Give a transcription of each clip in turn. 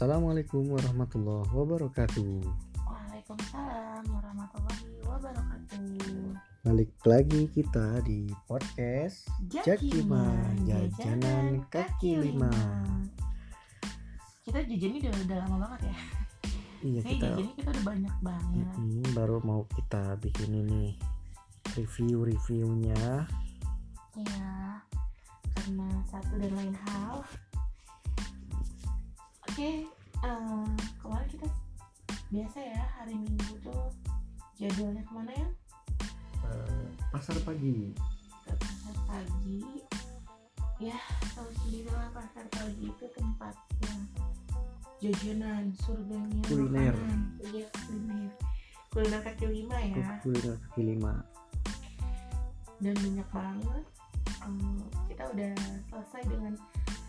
Assalamualaikum warahmatullahi wabarakatuh. Waalaikumsalam warahmatullahi wabarakatuh. Balik lagi kita di podcast Jakima Jajanan Kaki Lima. Kita jajan ini udah, udah lama banget ya. Iya Ini kita jajan ini kita udah banyak banget. Mm-mm, baru mau kita bikin ini review-reviewnya. Iya. Karena satu dan lain hal. Oke, eh, kemarin kita biasa ya hari Minggu tuh jadwalnya ke mana ya? Eh, pasar pagi. Ke pasar pagi. Ya, tahu sendiri lah pasar pagi itu tempatnya jajanan surganya Kuliner. Iya, kuliner. Kuliner kaki lima ya. Kuliner kaki lima. dan banyak banget Em, kita udah selesai dengan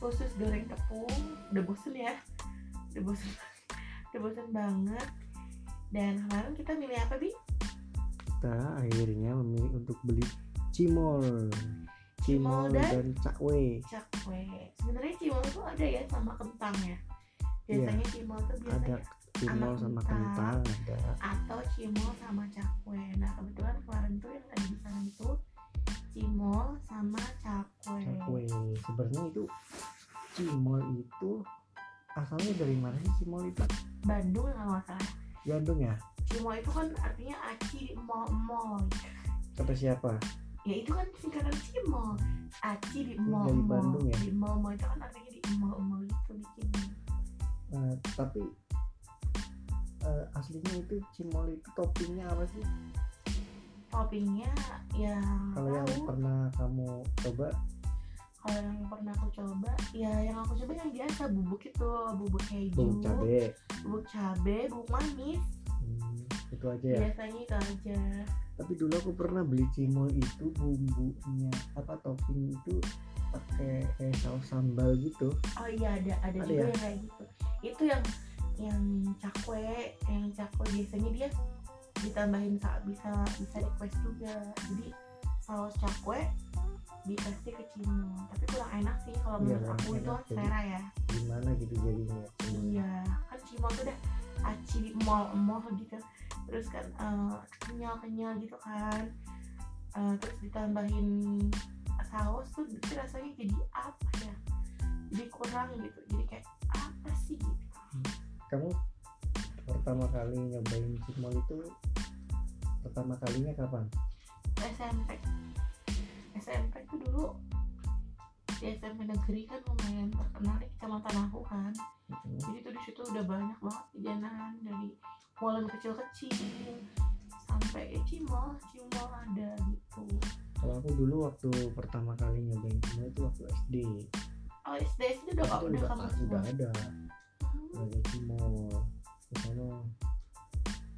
khusus goreng tepung udah bosen ya udah bosen udah bosen banget dan kemarin kita milih apa bi Kita akhirnya memilih untuk beli cimol. Cimol Cimol dan- dan cakwe. cakwe sebenarnya cimol tuh ada ya sama kentang ya biasanya cimol tuh Ada biasanya cimol sama kentang. kentang ada. atau cimol sama cakwe nah kebetulan kemarin tuh yang ada di sana itu cimol sama cakwe, cakwe sebenarnya itu cimol itu asalnya dari mana sih cimol itu? Bandung kalau nggak salah. Bandung ya? Cimol itu kan artinya aci di mall-mall kata siapa? Ya itu kan singkatan cimol. Aci di Dari mall-mall Bandung ya? di mall-mall itu kan artinya di mall-mall itu bikin. Eh, tapi eh, aslinya itu cimol itu toppingnya apa sih? Toppingnya yang kalau yang pernah kamu coba kalau yang pernah aku coba ya yang aku coba yang biasa bubuk itu bubuk keju bubuk cabe. bubuk cabe bubuk manis. Hmm, itu aja ya? Biasanya itu aja. Tapi dulu aku pernah beli cimol itu bumbunya apa topping itu pakai kayak saus sambal gitu. Oh iya ada ada, Ada juga ya? yang kayak gitu. Itu yang yang cakwe yang cakwe biasanya dia ditambahin saat bisa bisa request juga. Jadi saus cakwe dikasih ke cimol tapi kurang enak sih kalau Iya, menurut kurang aku itu enak, kan jadi- selera ya. Gimana gitu jadinya? Iya kan cimol tuh udah aci di mall-mall gitu. Terus kan eh, kenyal-kenyal gitu kan. Eh, terus ditambahin saus tuh itu rasanya jadi apa ya? Jadi kurang gitu. Jadi kayak apa sih gitu? Kamu pertama kali nyobain cimol itu pertama kalinya kapan? SMP Tuh dulu di SMP negeri kan lumayan terkenal di kecamatan aku kan. Hmm, jadi tuh di situ udah banyak banget jajanan dari mulai kecil-kecil sampai ya cimol cimol ada gitu. Kalau aku dulu waktu pertama kali nyobain cimol itu waktu SD oh SD itu udah itu udah udah, kamu udah ada. Udah ada cimol. Di sana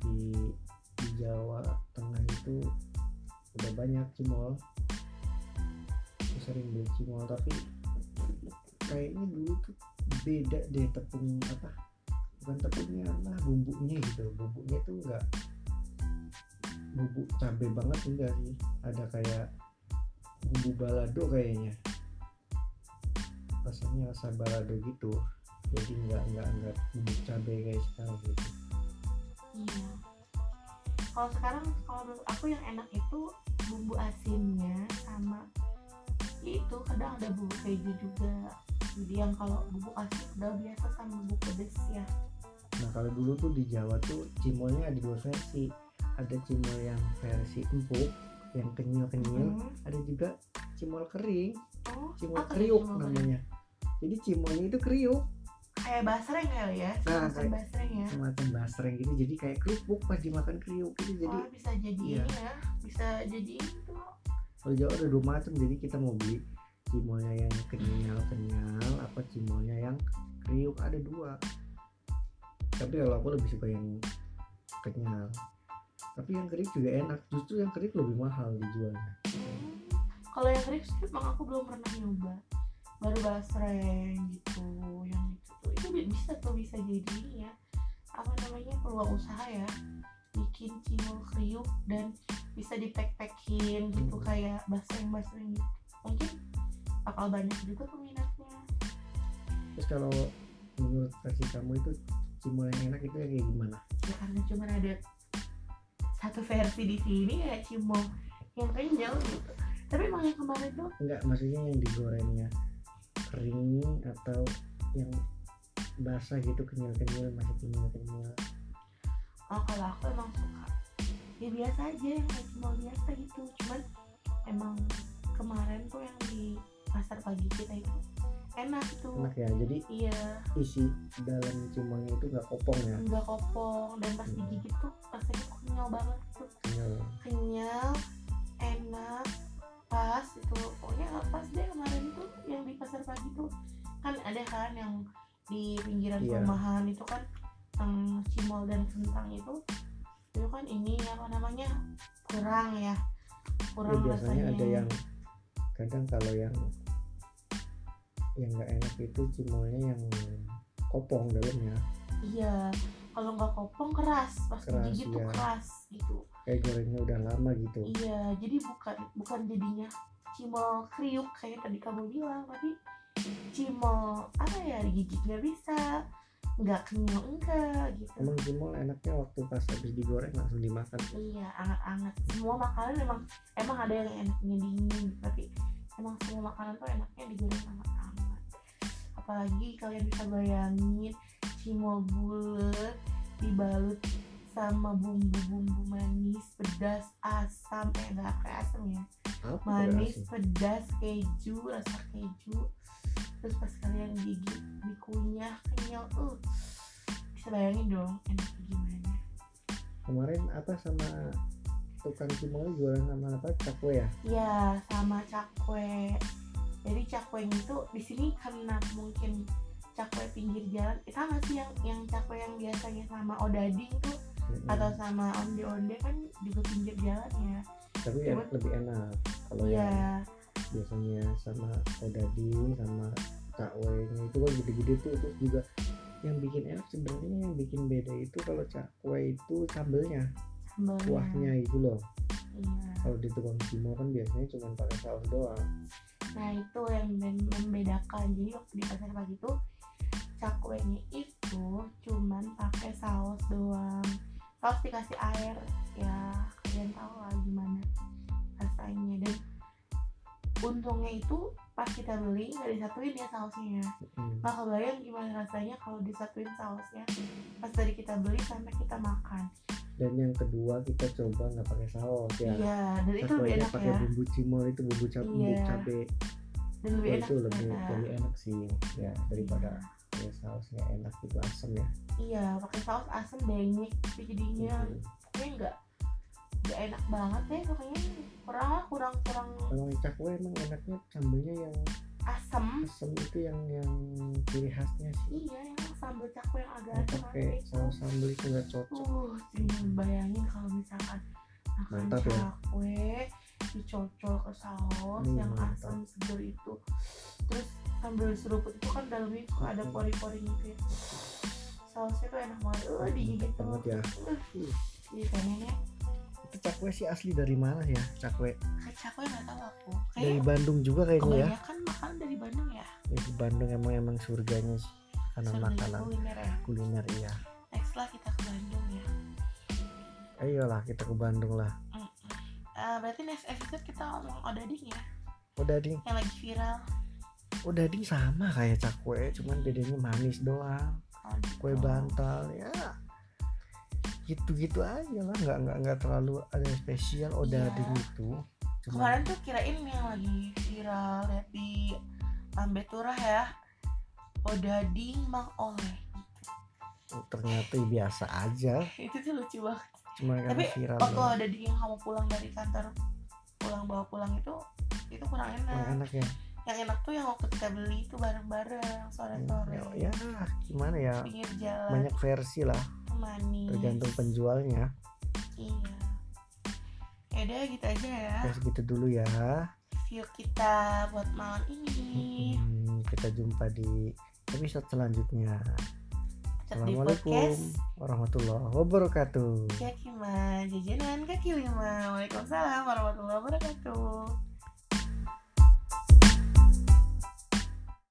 di di Jawa Tengah itu udah banyak cimol sering beli cimol tapi kayaknya dulu tuh beda deh tepung apa bukan tepungnya lah bumbunya gitu bumbunya tuh enggak bubuk cabai banget enggak sih. Ada kayak bumbu balado kayaknya. Rasanya rasa balado gitu. Jadi enggak enggak enggak bumbu cabai kayak sekarang gitu. Iya. Kalau sekarang kalau menurut aku yang enak itu bumbu asinnya sama itu kadang ada bubuk keju juga. Jadi yang kalau bubuk asin udah biasa sama bubuk pedes ya. Nah kalau dulu tuh di Jawa tuh cimolnya ada dua versi. Ada cimol yang versi empuk yang kenyal-kenyal. Hmm. ada juga cimol kering. Oh cimol kriuk cimol kering? namanya. Jadi cimolnya itu kriuk. Kayak basreng kali ya? Nah, semacam kayak- basreng ya? semacam basreng gitu. Jadi kayak kerupuk pas dimakan kriuk gitu. Jadi oh bisa jadi iya. ini ya. Bisa jadi itu kalau Jawa ada dua macam jadi kita mau beli cimolnya yang kenyal kenyal apa cimolnya yang kriuk ada dua. Tapi kalau aku lebih suka yang kenyal. Tapi yang kriuk juga enak. Justru yang kriuk lebih mahal dijualnya. Kalau yang kering sih emang aku belum pernah nyoba. Baru basreng gitu yang itu itu bi- bisa tuh bisa jadi ya. Apa namanya peluang usaha ya bikin cimol kriuk dan bisa di pack packin gitu Hmm. kayak basreng basreng gitu. Mungkin bakal banyak juga peminatnya. Terus kalau menurut versi kamu itu cimol yang enak itu yang kayak gimana? Ya karena cuma ada satu versi di sini ya cimol yang kenyal gitu. Tapi emang yang kemarin tuh enggak maksudnya yang digorengnya kering atau yang basah gitu kenyal-kenyal masih kenyal-kenyal oh kalau aku emang suka. Ya biasa aja yang cimol biasa gitu. Cuman emang kemarin tuh yang di pasar pagi kita itu enak tuh. Enak ya jadi iya. isi dalam cimolnya itu nggak kopong ya? Nggak kopong dan pas Hmm. digigit tuh rasanya tuh kenyal banget tuh. Kenyal. Kenyal enak pas itu. Pokoknya pas deh kemarin tuh yang di pasar pagi tuh. Kan ada kan yang di pinggiran Iya. perumahan itu kan yang cimol dan kentang itu itu kan ini apa namanya kurang ya. Ya, kurang biasanya rasanya. ada yang kadang kalau yang yang nggak enak itu cimolnya yang kopong dalamnya. Iya kalau nggak kopong keras pas Keras, digigit tuh iya. keras gitu. Kayak gorengnya udah lama gitu. Iya, jadi bukan bukan jadinya cimol kriuk kayak tadi kamu bilang, tapi cimol apa ya digigit nggak bisa, nggak kenyal enggak gitu. emang cimol enaknya waktu pas habis digoreng langsung dimakan Iya, anget-anget. Semua makanan emang emang ada yang enaknya dingin, tapi emang semua makanan tuh enaknya digoreng anget-anget. Apalagi kalian bisa bayangin cimol bulat dibalut sama bumbu-bumbu manis, pedas, asam, eh nggak kayak asam ya apa manis ya, pedas keju rasa keju terus pas kalian gigit dikunyah kenyal uh. Bisa bayangin dong enaknya gimana. Kemarin apa sama tukang cimol jualan sama apa? Cakwe ya? Ya sama cakwe. Jadi cakwe itu di sini karena mungkin cakwe pinggir jalan eh, sama sih yang yang cakwe yang biasanya sama odading tuh Mm-mm. atau sama onde onde kan juga pinggir jalan ya. Tapi yang Cuman- lebih enak kalau yang iya biasanya sama odading sama cakwenya itu kan gede-gede tuh terus juga yang bikin enak sebenarnya yang bikin beda itu kalau cakwe itu sambelnya sambelnya. kuahnya itu loh. Iya. Kalau di tukang cimol kan biasanya cuma pakai saus doang. Nah itu yang mem- membedakan. Jadi waktu di pasar pagi tuh cakwenya itu cuman pakai saus doang. Saus dikasih air ya kalian tahu lah gimana rasanya. Dan untungnya itu pas kita beli nggak disatuin ya sausnya. Mm. Nggak kebayang gimana rasanya kalau disatuin sausnya pas dari kita beli sampai kita makan. dan yang kedua kita coba nggak pakai saus ya Iya dan itu lebih enak pakai ya. bumbu cimol itu bumbu cabe Iya. cabe Dan lebih Oh, enak itu lebih ternyata. lebih enak sih ya daripada pakai sausnya enak itu asam ya Iya, pakai saus asam banyak tapi jadinya Mm. pokoknya nggak nggak enak banget ya pokoknya kurang lah kurang kurang kalau yang cakwe emang enaknya sambelnya yang asam asam itu yang yang ciri khasnya sih. Iya yang sambal cakwe yang agak asam pakai saus sambel itu nggak cocok. Uh cuma bayangin kalau misalkan makan Mantap ya. cakwe dicocol ke saus Hmm, yang asam seger itu terus sambil seruput itu kan dalamnya suka ada Hmm. pori-porinya gitu ya. Sausnya tuh enak banget. Uh digigit banget ya. uh, jadi pengen ya itu cakwe sih asli dari mana ya cakwe? Cakwe nggak tahu aku. Dari kayak Bandung juga kayaknya ya. kebanyakan makanan dari Bandung ya? Ya, di Bandung emang emang surganya sih. Karena Surga makanan kuliner ya? kuliner iya. Next lah kita ke Bandung ya. Ayolah kita ke Bandung lah. Mm-mm. Eh, berarti next episode kita ngomong odading ya? Udah ding yang lagi viral. Udah ding sama kayak cakwe cuman bedanya manis doang. Oh, gitu. kue bantal ya gitu-gitu aja lah. Nggak nggak nggak terlalu ada yang spesial. Udah Iya. ding itu cuma kemarin tuh kirain yang lagi viral lihat di Lambe Turah ya odading mang oleh. Ternyata ya biasa aja. Itu tuh lucu banget. Cuma tapi viral waktu doang. odading yang kamu pulang dari kantor pulang bawa pulang itu itu kurang enak. Kurang enak ya? Yang enak tuh yang waktu kita beli itu bareng-bareng Hmm, sore-sore. ya gimana ya? Pinggir jalan. Banyak versi lah manis. Tergantung penjualnya. Iya. Yaudah gitu aja ya. Ya segitu dulu ya. View kita buat malam ini. Hmm, kita jumpa di episode selanjutnya. Assalamualaikum warahmatullahi wabarakatuh. Kaki lima Jajanan kaki lima Waalaikumsalam warahmatullahi wabarakatuh